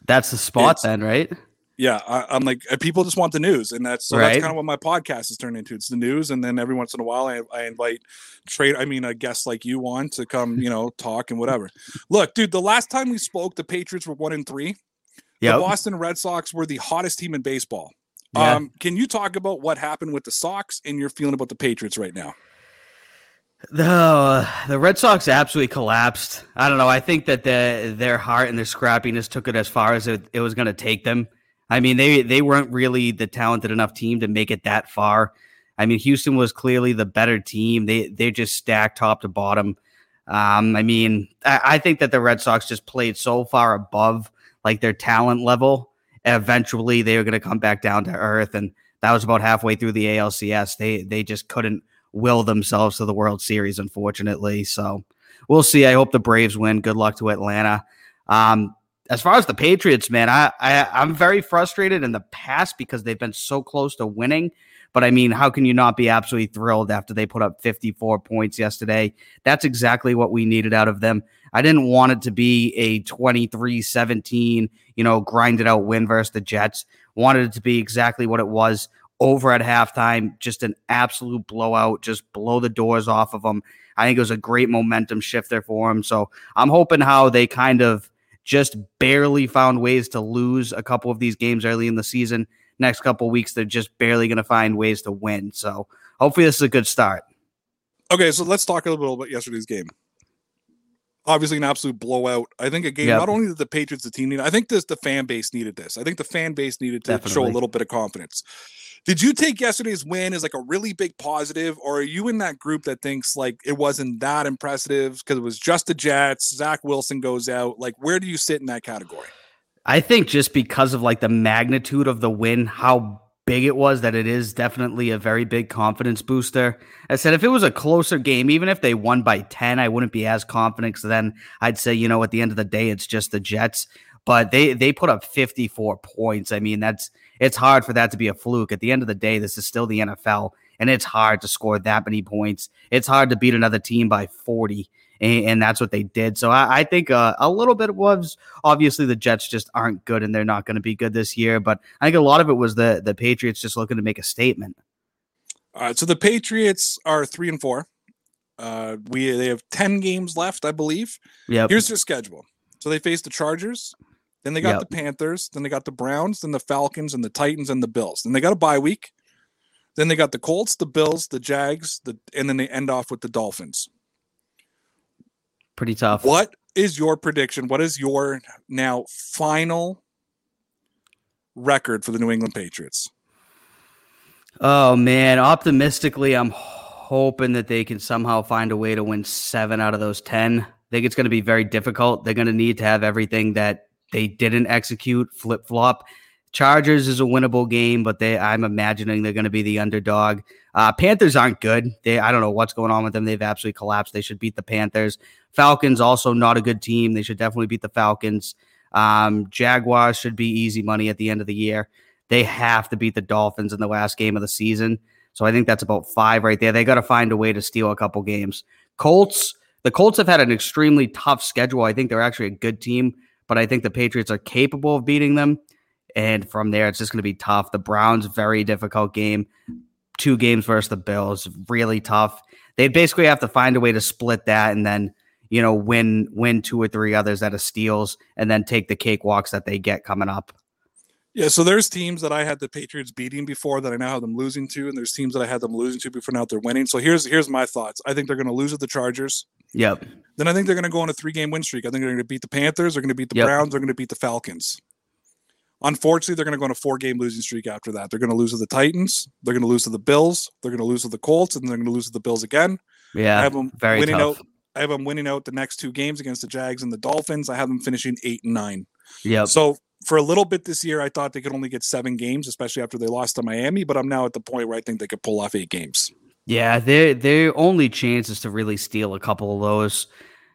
That's the spot It's- then, right? Yeah, I, I'm like uh, people just want the news, and that's so Right. that's kind of what my podcast has turned into. It's the news, and then every once in a while, I, I invite trade. I mean, a guest like you on to come, you know, talk and whatever. Look, dude, the last time we spoke, the Patriots were one in three. The Boston Red Sox were the hottest team in baseball. Yeah. Um, can you talk about what happened with the Sox and your feeling about the Patriots right now? The the Red Sox absolutely collapsed. I don't know. I think that the, their heart and their scrappiness took it as far as it, it was going to take them. I mean, they they weren't really the talented enough team to make it that far. I mean, Houston was clearly the better team. They they just stacked top to bottom. Um, I mean, I, I think that the Red Sox just played so far above like their talent level. Eventually, they were going to come back down to earth, and that was about halfway through the ALCS. They they just couldn't will themselves to the World Series, unfortunately. So we'll see. I hope the Braves win. Good luck to Atlanta. Um, as far as the Patriots, man, I, I I'm very frustrated in the past because they've been so close to winning. But I mean, how can you not be absolutely thrilled after they put up 54 points yesterday? That's exactly what we needed out of them. I didn't want it to be a 23 17, you know, grinded out win versus the Jets. Wanted it to be exactly what it was over at halftime, just an absolute blowout, just blow the doors off of them. I think it was a great momentum shifter for them. So I'm hoping how they kind of just barely found ways to lose a couple of these games early in the season. Next couple weeks, they're just barely going to find ways to win. So hopefully, this is a good start. Okay, so let's talk a little bit about yesterday's game. Obviously, an absolute blowout. I think a game. Yep. Not only did the Patriots, the team need. I think this the fan base needed this. I think the fan base needed to show a little bit of confidence. Did you take yesterday's win as like a really big positive, or are you in that group that thinks like it wasn't that impressive because it was just the Jets? Zach Wilson goes out. Like, where do you sit in that category? I think just because of like the magnitude of the win, how big it was that it is definitely a very big confidence booster. I said if it was a closer game, even if they won by 10, I wouldn't be as confident because then I'd say, you know, at the end of the day, it's just the Jets. But they they put up 54 points. I mean, that's it's hard for that to be a fluke. At the end of the day, this is still the NFL, and it's hard to score that many points. It's hard to beat another team by 40 and, and that's what they did. So I, I think uh, a little bit was obviously the Jets just aren't good and they're not going to be good this year. But I think a lot of it was the the Patriots just looking to make a statement. All right, so the Patriots are three and four. Uh, we they have ten games left, I believe. Yeah. Here's their schedule. So they face the Chargers, then they got Yep. the Panthers, then they got the Browns, then the Falcons, and the Titans and the Bills. Then they got a bye week. Then they got the Colts, the Bills, the Jags, the and then they end off with the Dolphins. Pretty tough. What is your prediction? What is your now final record for the New England Patriots? Oh man, optimistically, I'm hoping that they can somehow find a way to win seven out of those ten. I think it's going to be very difficult. They're going to need to have everything that they didn't execute flip flop. Chargers is a winnable game, but they I'm imagining they're going to be the underdog. Uh, Panthers aren't good. They I don't know what's going on with them. They've absolutely collapsed. They should beat the Panthers. Falcons also not a good team. They should definitely beat the Falcons. Um, Jaguars should be easy money at the end of the year. They have to beat the Dolphins in the last game of the season. So I think that's about five right there. They got to find a way to steal a couple games. Colts, the Colts have had an extremely tough schedule. I think they're actually a good team, but I think the Patriots are capable of beating them. And from there, it's just going to be tough. The Browns, very difficult game. Two games versus the Bills, really tough. They basically have to find a way to split that and then, you know, win win two or three others that are steals and then take the cakewalks that they get coming up. Yeah, so there's teams that I had the Patriots beating before that I now have them losing to, and there's teams that I had them losing to before now they're winning. So here's here's my thoughts. I think they're going to lose at the Chargers. Yep. Then I think they're going to go on a three game win streak. I think they're going to beat the Panthers. They're going to beat the Yep. Browns. They're going to beat the Falcons. Unfortunately, they're going to go on a four game losing streak after that. They're going to lose to the Titans. They're going to lose to the Bills. They're going to lose to the Colts, and they're going to lose to the Bills again. I Yeah. have them Very winning tough. out. I have them winning out the next two games against the Jags and the Dolphins. I have them finishing eight and nine. Yeah. So for a little bit this year, I thought they could only get seven games, especially after they lost to Miami. But I'm now at the point where I think they could pull off eight games. Yeah, their their only chance is to really steal a couple of those.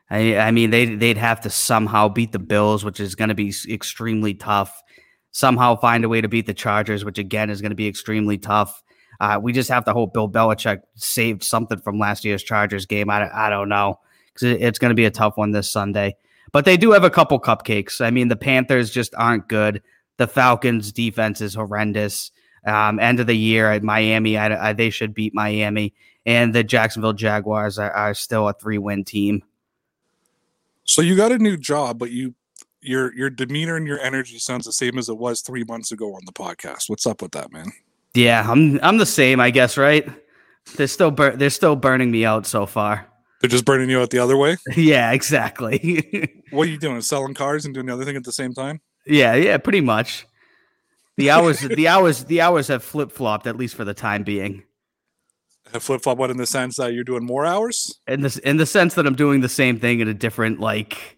I I mean they they'd have to somehow beat the Bills, which is going to be extremely tough. Somehow find a way to beat the Chargers, which again is going to be extremely tough. Uh, we just have to hope Bill Belichick saved something from last year's Chargers game. I, I don't know because it's going to be a tough one this Sunday. But they do have a couple cupcakes. I mean, the Panthers just aren't good. The Falcons' defense is horrendous. Um, end of the year at Miami, I, I, they should beat Miami, and the Jacksonville Jaguars are, are still a three-win team. So you got a new job, but you your your demeanor and your energy sounds the same as it was three months ago on the podcast. What's up with that, man? Yeah, I'm I'm the same, I guess, right? They're still bur- they're still burning me out so far. They're just burning you out the other way. [LAUGHS] yeah, exactly. [LAUGHS] What are you doing? Selling cars and doing the other thing at the same time? yeah, yeah, pretty much. The [LAUGHS] hours the hours the hours have flip-flopped at least for the time being. Flip flop. What in the sense that you're doing more hours? In this in the sense that I'm doing the same thing in a different like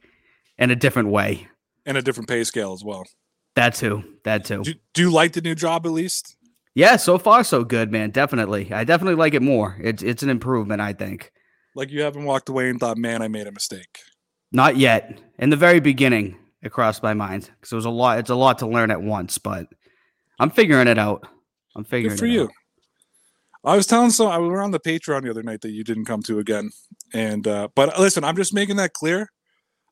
in a different way. and a different pay scale as well. That too. That too. Do, do you like the new job at least? Yeah, so far so good, man. Definitely. I definitely like it more. It's it's an improvement, I think. Like you haven't walked away and thought, man, I made a mistake. Not yet. In the very beginning, it crossed my mind because it was a lot. It's a lot to learn at once, but I'm figuring it out. I'm figuring Good for you. out. I was telling some I was on the Patreon the other night that you didn't come to again. And uh but listen, I'm just making that clear.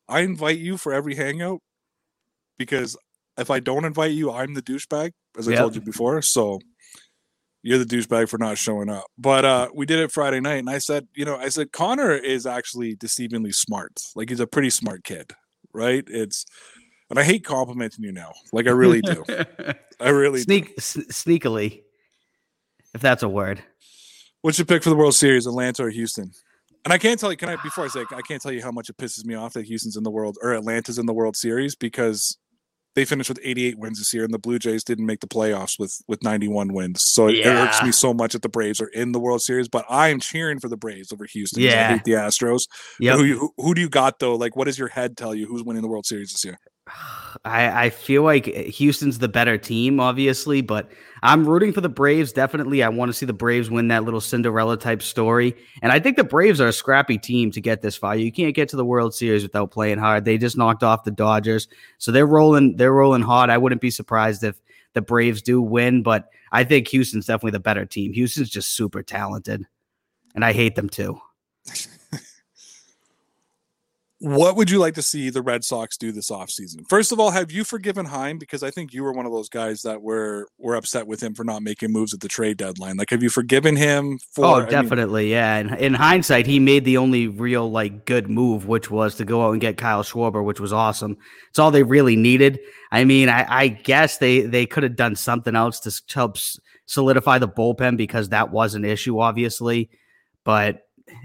I invite you for every hangout because if I don't invite you, I'm the douchebag, as I Yep. told you before. So you're the douchebag for not showing up. But uh we did it Friday night and I said, you know, I said Conor is actually deceivingly smart. Like he's a pretty smart kid, right? It's and I hate complimenting you now. Like I really do. [LAUGHS] I really do. Sneak s- sneakily, if that's a word. What's your pick for the World Series, Atlanta or Houston? And I can't tell you. Can I before I say I can't tell you how much it pisses me off that Houston's in the world or Atlanta's in the World Series because they finished with 88 wins this year, and the Blue Jays didn't make the playoffs with with 91 wins. So it, it irks me so much that the Braves are in the World Series. But I am cheering for the Braves over Houston. 'cause I Yeah. hate the Astros. Yeah, Who, who who do you got though? Like, what does your head tell you? Who's winning the World Series this year? [SIGHS] I, I feel like Houston's the better team, obviously, but I'm rooting for the Braves. Definitely, I want to see the Braves win that little Cinderella type story. And I think the Braves are a scrappy team to get this far. You can't get to the World Series without playing hard. They just knocked off the Dodgers, so they're rolling. They're rolling hard. I wouldn't be surprised if the Braves do win, but I think Houston's definitely the better team. Houston's just super talented, and I hate them too. [LAUGHS] what would you like to see the Red Sox do this offseason? First of all, have you forgiven Chaim? Because I think you were one of those guys that were were upset with him for not making moves at the trade deadline. Like, have you forgiven him for? Oh, definitely, I mean, yeah. And in hindsight, he made the only real like good move, which was to go out and get Kyle Schwarber, which was awesome. It's all they really needed. I mean, I, I guess they they could have done something else to help solidify the bullpen because that was an issue, obviously. But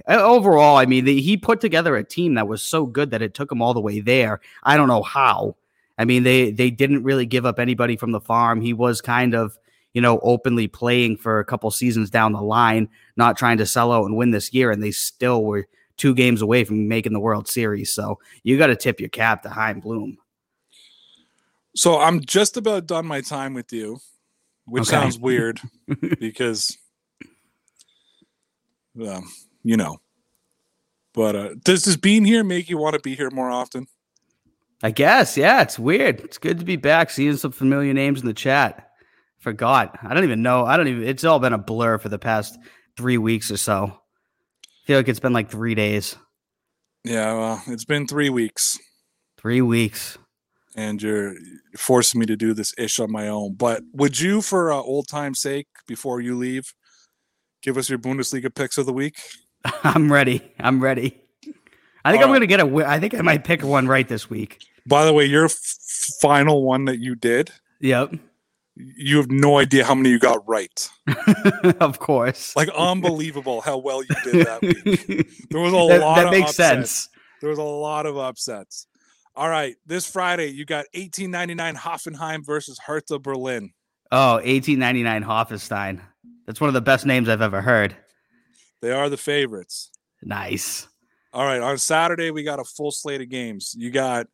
overall, I mean, the, he put together a team that was so good that it took him all the way there. I don't know how. I mean, they they didn't really give up anybody from the farm. He was kind of, you know, openly playing for a couple seasons down the line, not trying to sell out and win this year, and they still were two games away from making the World Series. So you got to tip your cap to Chaim Bloom. So I'm just about done my time with you, which okay. sounds weird [LAUGHS] because, um, you know. But uh, does this being here make you want to be here more often? I guess, yeah. It's weird. It's good to be back, seeing some familiar names in the chat. Forgot. I don't even know. I don't even. It's all been a blur for the past three weeks or so. I feel like it's been like three days. Yeah, well, it's been three weeks. Three weeks. And you're forcing me to do this ish on my own. But would you, for uh, old time's sake, before you leave, give us your Bundesliga picks of the week? [LAUGHS] I'm ready. I'm ready. I think All I'm right. going to get a. I think I might pick one right this week. By the way, your f- final one that you did. Yep. You have no idea how many you got right. [LAUGHS] of course. Like unbelievable how well you did that week. [LAUGHS] There was a that, lot. That makes upsets. sense. There was a lot of upsets. All right, this Friday you got 1899 Hoffenheim versus Hertha Berlin. Oh, 1899 Hoffenstein. That's one of the best names I've ever heard. They are the favorites. Nice. All right. On Saturday, we got a full slate of games. You got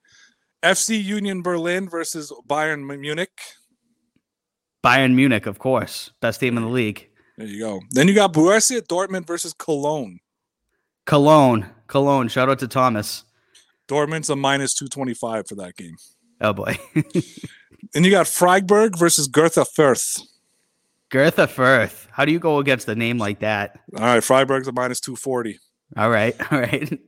FC Union Berlin versus Bayern Munich. Bayern Munich, of course. Best team in the league. There you go. Then you got Borussia Dortmund versus Cologne. Cologne. Cologne. Shout out to Thomas. Dortmund's a minus 225 for that game. Oh, boy. [LAUGHS] and you got Freiburg versus Greuther Fürth. Greuther Firth. How do you go against a name like that? All right, Freiburg's a minus 240. All right, [LAUGHS] all right.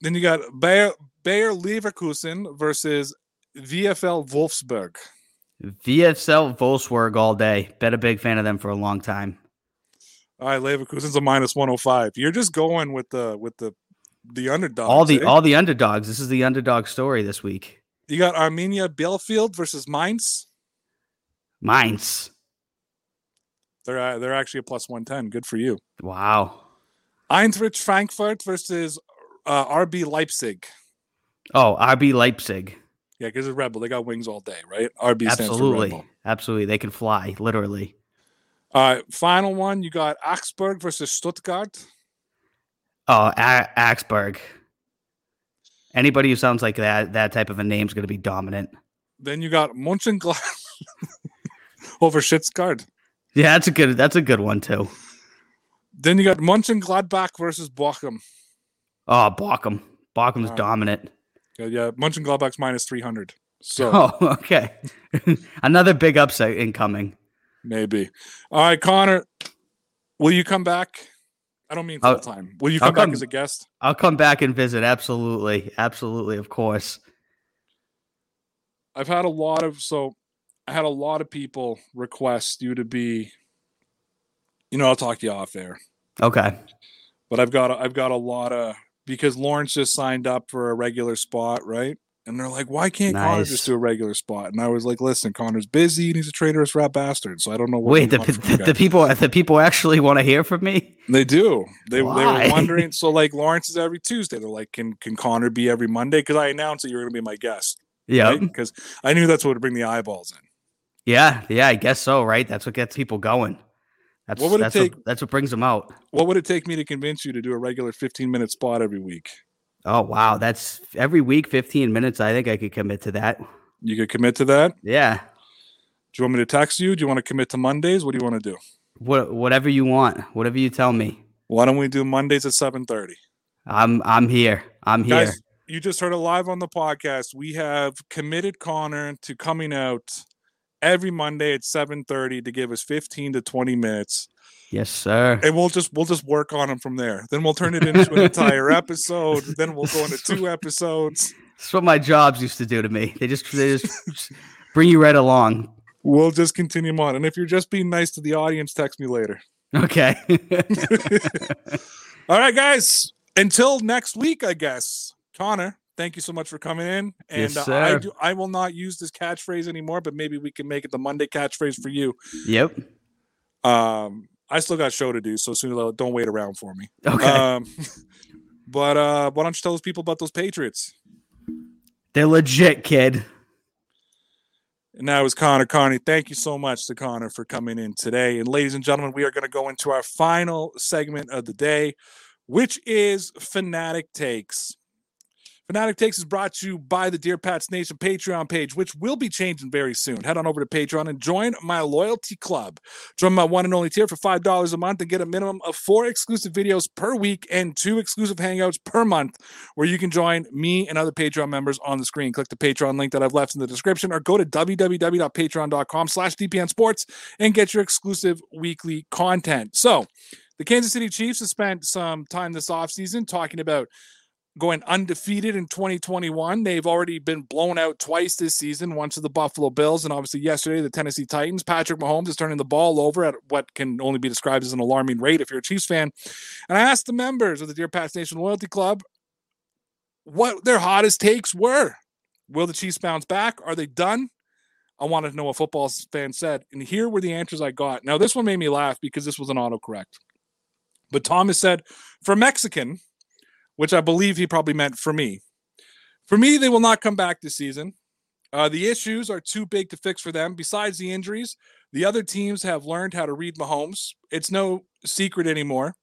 Then you got Bayer, Bayer Leverkusen versus VFL Wolfsburg. VFL Wolfsburg all day. Been a big fan of them for a long time. All right, Leverkusen's a minus 105. You're just going with the with the the underdogs. All the eh? all the underdogs. This is the underdog story this week. You got Arminia Bielefeld versus Mainz. Mainz. They're uh, they're actually a plus one ten. Good for you. Wow. Eintracht Frankfurt versus uh, RB Leipzig. Oh, RB Leipzig. Yeah, because it's Red Bull. They got wings all day, right? RB Absolutely. Absolutely. They can fly, literally. All right. Final one. You got Augsburg versus Stuttgart. Oh, a- Augsburg. Anybody who sounds like that that type of a name is going to be dominant. Then you got Mönchengladbach [LAUGHS] over Stuttgart. Yeah, that's a good. That's a good one too. Then you got Mönchengladbach versus Bochum. Oh, Bochum. Bochum's uh, dominant. Yeah, yeah. Mönchengladbach's minus three hundred. So, [LAUGHS] oh, okay. [LAUGHS] Another big upset incoming. Maybe. All right, Conor. Will you come back? I don't mean full time. Will you come, come back as a guest? I'll come back and visit. Absolutely, absolutely, of course. I've had a lot of so I had a lot of people request you to be. You know, I'll talk to you off air. Okay. But I've got a, I've got a lot of because Lawrence just signed up for a regular spot, right? And they're like, why can't nice. Conor just do a regular spot? And I was like, listen, Conor's busy and he's a traitorous rat bastard. So I don't know what. Wait, the, the, the, people the people actually want to hear from me. They do. They, they were wondering. So like Lawrence is every Tuesday. They're like, can can Conor be every Monday? Because I announced that you were going to be my guest. Yeah. Because right? I knew that's what would bring the eyeballs in. Yeah, yeah, I guess so. Right, that's what gets people going. That's what would it that's take? What, that's what brings them out. What would it take me to convince you to do a regular fifteen minute spot every week? Oh wow, that's every week, fifteen minutes. I think I could commit to that. You could commit to that. Yeah. Do you want me to text you? Do you want to commit to Mondays? What do you want to do? What whatever you want, whatever you tell me. Why don't we do Mondays at seven thirty? I'm I'm here. I'm here. Guys, you just heard it live on the podcast. We have committed Conor to coming out every Monday at 7:30 to give us 15 to 20 minutes. Yes, sir. And we'll just we'll just work on them from there. Then we'll turn it into an [LAUGHS] entire episode. Then we'll go into two episodes. That's what my jobs used to do to me. They just they just bring you right along. We'll just continue on. And if you're just being nice to the audience, text me later. Okay. [LAUGHS] All right, guys. Until next week, I guess. Conor, thank you so much for coming in. And Yes, uh, I do, I will not use this catchphrase anymore, but maybe we can make it the Monday catchphrase for you. yep. Um, I still got show to do, so soon as don't wait around for me. Okay. Um, [LAUGHS] but uh, why don't you tell those people about those Patriots? They're legit, kid. And that was Conor Carney. Thank you so much to Conor for coming in today. And ladies and gentlemen, we are going to go into our final segment of the day, which is Fanatic Takes. Fanatic Takes is brought to you by the Dear Pats Nation Patreon page, which will be changing very soon. Head on over to Patreon and join my loyalty club. Join my one and only tier for $5 a month and get a minimum of four exclusive videos per week and two exclusive hangouts per month where you can join me and other Patreon members on the screen. Click the Patreon link that I've left in the description or go to www.patreon.com slash DPN Sports and get your exclusive weekly content. So the Kansas City Chiefs have spent some time this offseason talking about going undefeated in 2021. They've already been blown out twice this season, once to the Buffalo Bills and obviously yesterday the Tennessee Titans. Patrick Mahomes is turning the ball over at what can only be described as an alarming rate if you're a Chiefs fan. And I asked the members of the Dear Pats Nation Loyalty Club what their hottest takes were. Will the Chiefs bounce back? Are they done? I wanted to know what football fans said. And here were the answers I got. Now, this one made me laugh because this was an autocorrect. But Thomas said, for Mexican, which I believe he probably meant for me. For me, they will not come back this season. Uh, the issues are too big to fix for them. Besides the injuries, the other teams have learned how to read Mahomes. It's no secret anymore.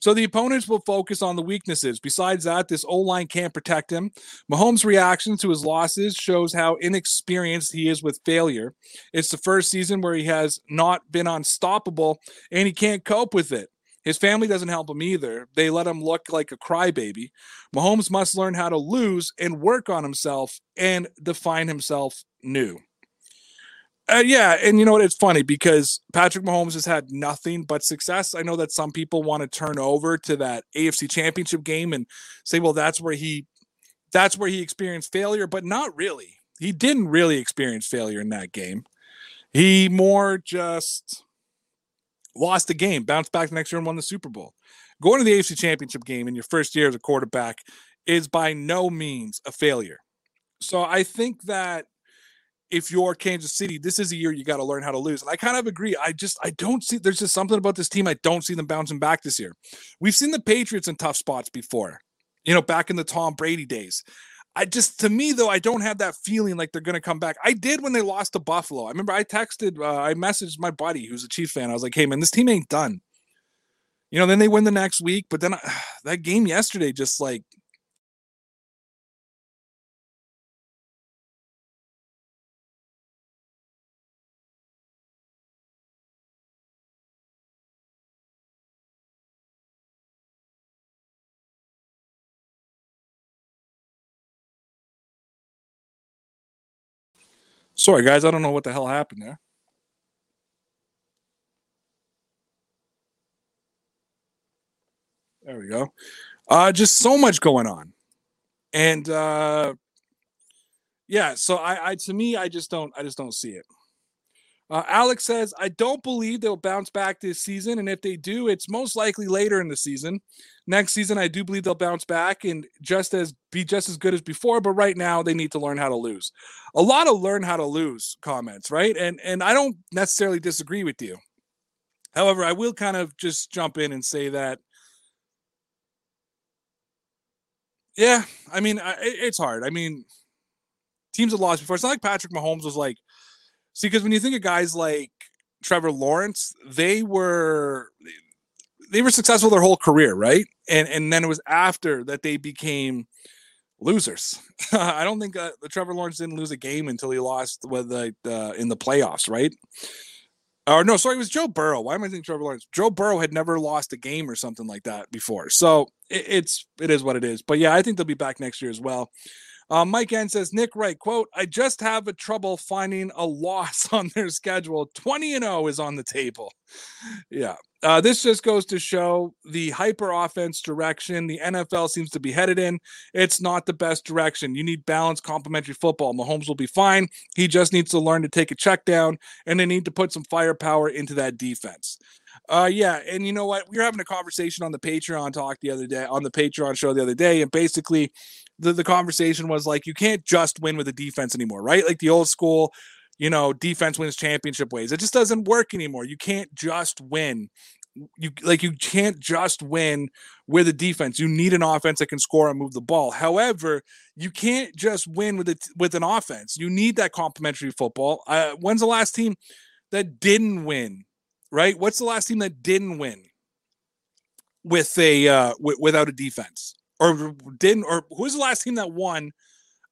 So the opponents will focus on the weaknesses. Besides that, this O line can't protect him. Mahomes' reaction to his losses shows how inexperienced he is with failure. It's the first season where he has not been unstoppable and he can't cope with it. His family doesn't help him either. They let him look like a crybaby. Mahomes must learn how to lose and work on himself and define himself new. Uh, yeah, and you know what? It's funny because Patrick Mahomes has had nothing but success. I know that some people want to turn over to that AFC Championship game and say, "Well, that's where he, that's where he experienced failure," but not really. He didn't really experience failure in that game. He more just lost the game, bounced back the next year, and won the Super Bowl. Going to the AFC Championship game in your first year as a quarterback is by no means a failure. So I think that if you're Kansas City, this is a year you got to learn how to lose. And I kind of agree. I just I don't see there's just something about this team I don't see them bouncing back this year. We've seen the Patriots in tough spots before. You know, back in the Tom Brady days. I just to me though I don't have that feeling like they're to come back. I did when they lost to Buffalo. I remember I texted uh, I messaged my buddy who's a Chief fan. I was like, "Hey man, this team ain't done." You know, then they win the next week, but then uh, [SIGHS] that game yesterday just like Sorry guys, I don't know what the hell happened there. There we go. Uh just so much going on. And uh yeah, so I, I to me I just don't I just don't see it. Uh, Alex says, I don't believe they'll bounce back this season. And if they do, it's most likely later in the season. Next season, I do believe they'll bounce back and just as be just as good as before. But right now, they need to learn how to lose. A lot of learn how to lose comments, right? And and I don't necessarily disagree with you. However, I will kind of just jump in and say that Yeah, I mean, it's hard. I mean, teams have lost before. It's not like Patrick Mahomes was like, see, because when you think of guys like Trevor Lawrence, they were they were successful their whole career, right? And and then it was after that they became losers. [LAUGHS] I don't think uh, Trevor Lawrence didn't lose a game until he lost with the uh, in the playoffs, right? Or no, sorry, it was Joe Burrow. Why am I thinking Trevor Lawrence? Joe Burrow had never lost a game or something like that before. So it, it's it is what it is. But yeah, I think they'll be back next year as well. Uh, Mike N says, Nick Wright, quote, I just have a trouble finding a loss [LAUGHS] on their schedule. 20 and 0 is on the table. Yeah. Uh, this just goes to show the hyper offense direction the NFL seems to be headed in. It's not the best direction. You need balanced, complementary football. Mahomes will be fine. He just needs to learn to take a check down, and they need to put some firepower into that defense. Uh, yeah, and you know what? We were having a conversation on the Patreon talk the other day, on the Patreon show the other day, and basically, the the conversation was like, you can't just win with a defense anymore, right? Like the old school, you know, defense wins championship ways. It just doesn't work anymore. You can't just win. You like you can't just win with a defense. You need an offense that can score and move the ball. However, you can't just win with it with an offense. You need that complementary football. Uh, when's the last team that didn't win? Right? What's the last team that didn't win with a uh, w- without a defense? Or didn't or who's the last team that won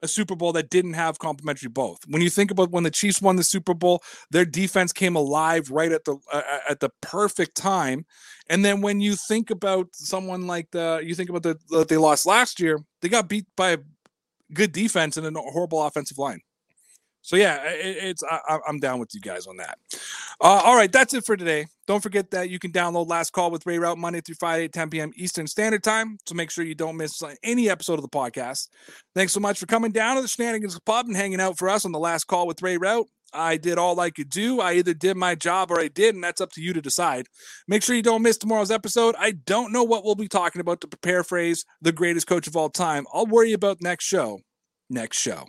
a Super Bowl that didn't have complementary both. When you think about when the Chiefs won the Super Bowl, their defense came alive right at the uh, at the perfect time. And then when you think about someone like the you think about the, the they lost last year, they got beat by a good defense and a horrible offensive line. So yeah, it, it's I, am down with you guys on that. Uh, all right, that's it for today. Don't forget that you can download Last Call with Ray Rauth Monday through Friday, 10 p.m. Eastern Standard Time. So make sure you don't miss any episode of the podcast. Thanks so much for coming down to the Shenanigans Pub and hanging out for us on the Last Call with Ray Rauth. I did all I could do. I either did my job or I did, and that's up to you to decide. Make sure you don't miss tomorrow's episode. I don't know what we'll be talking about to paraphrase the greatest coach of all time. I'll worry about next show. Next show.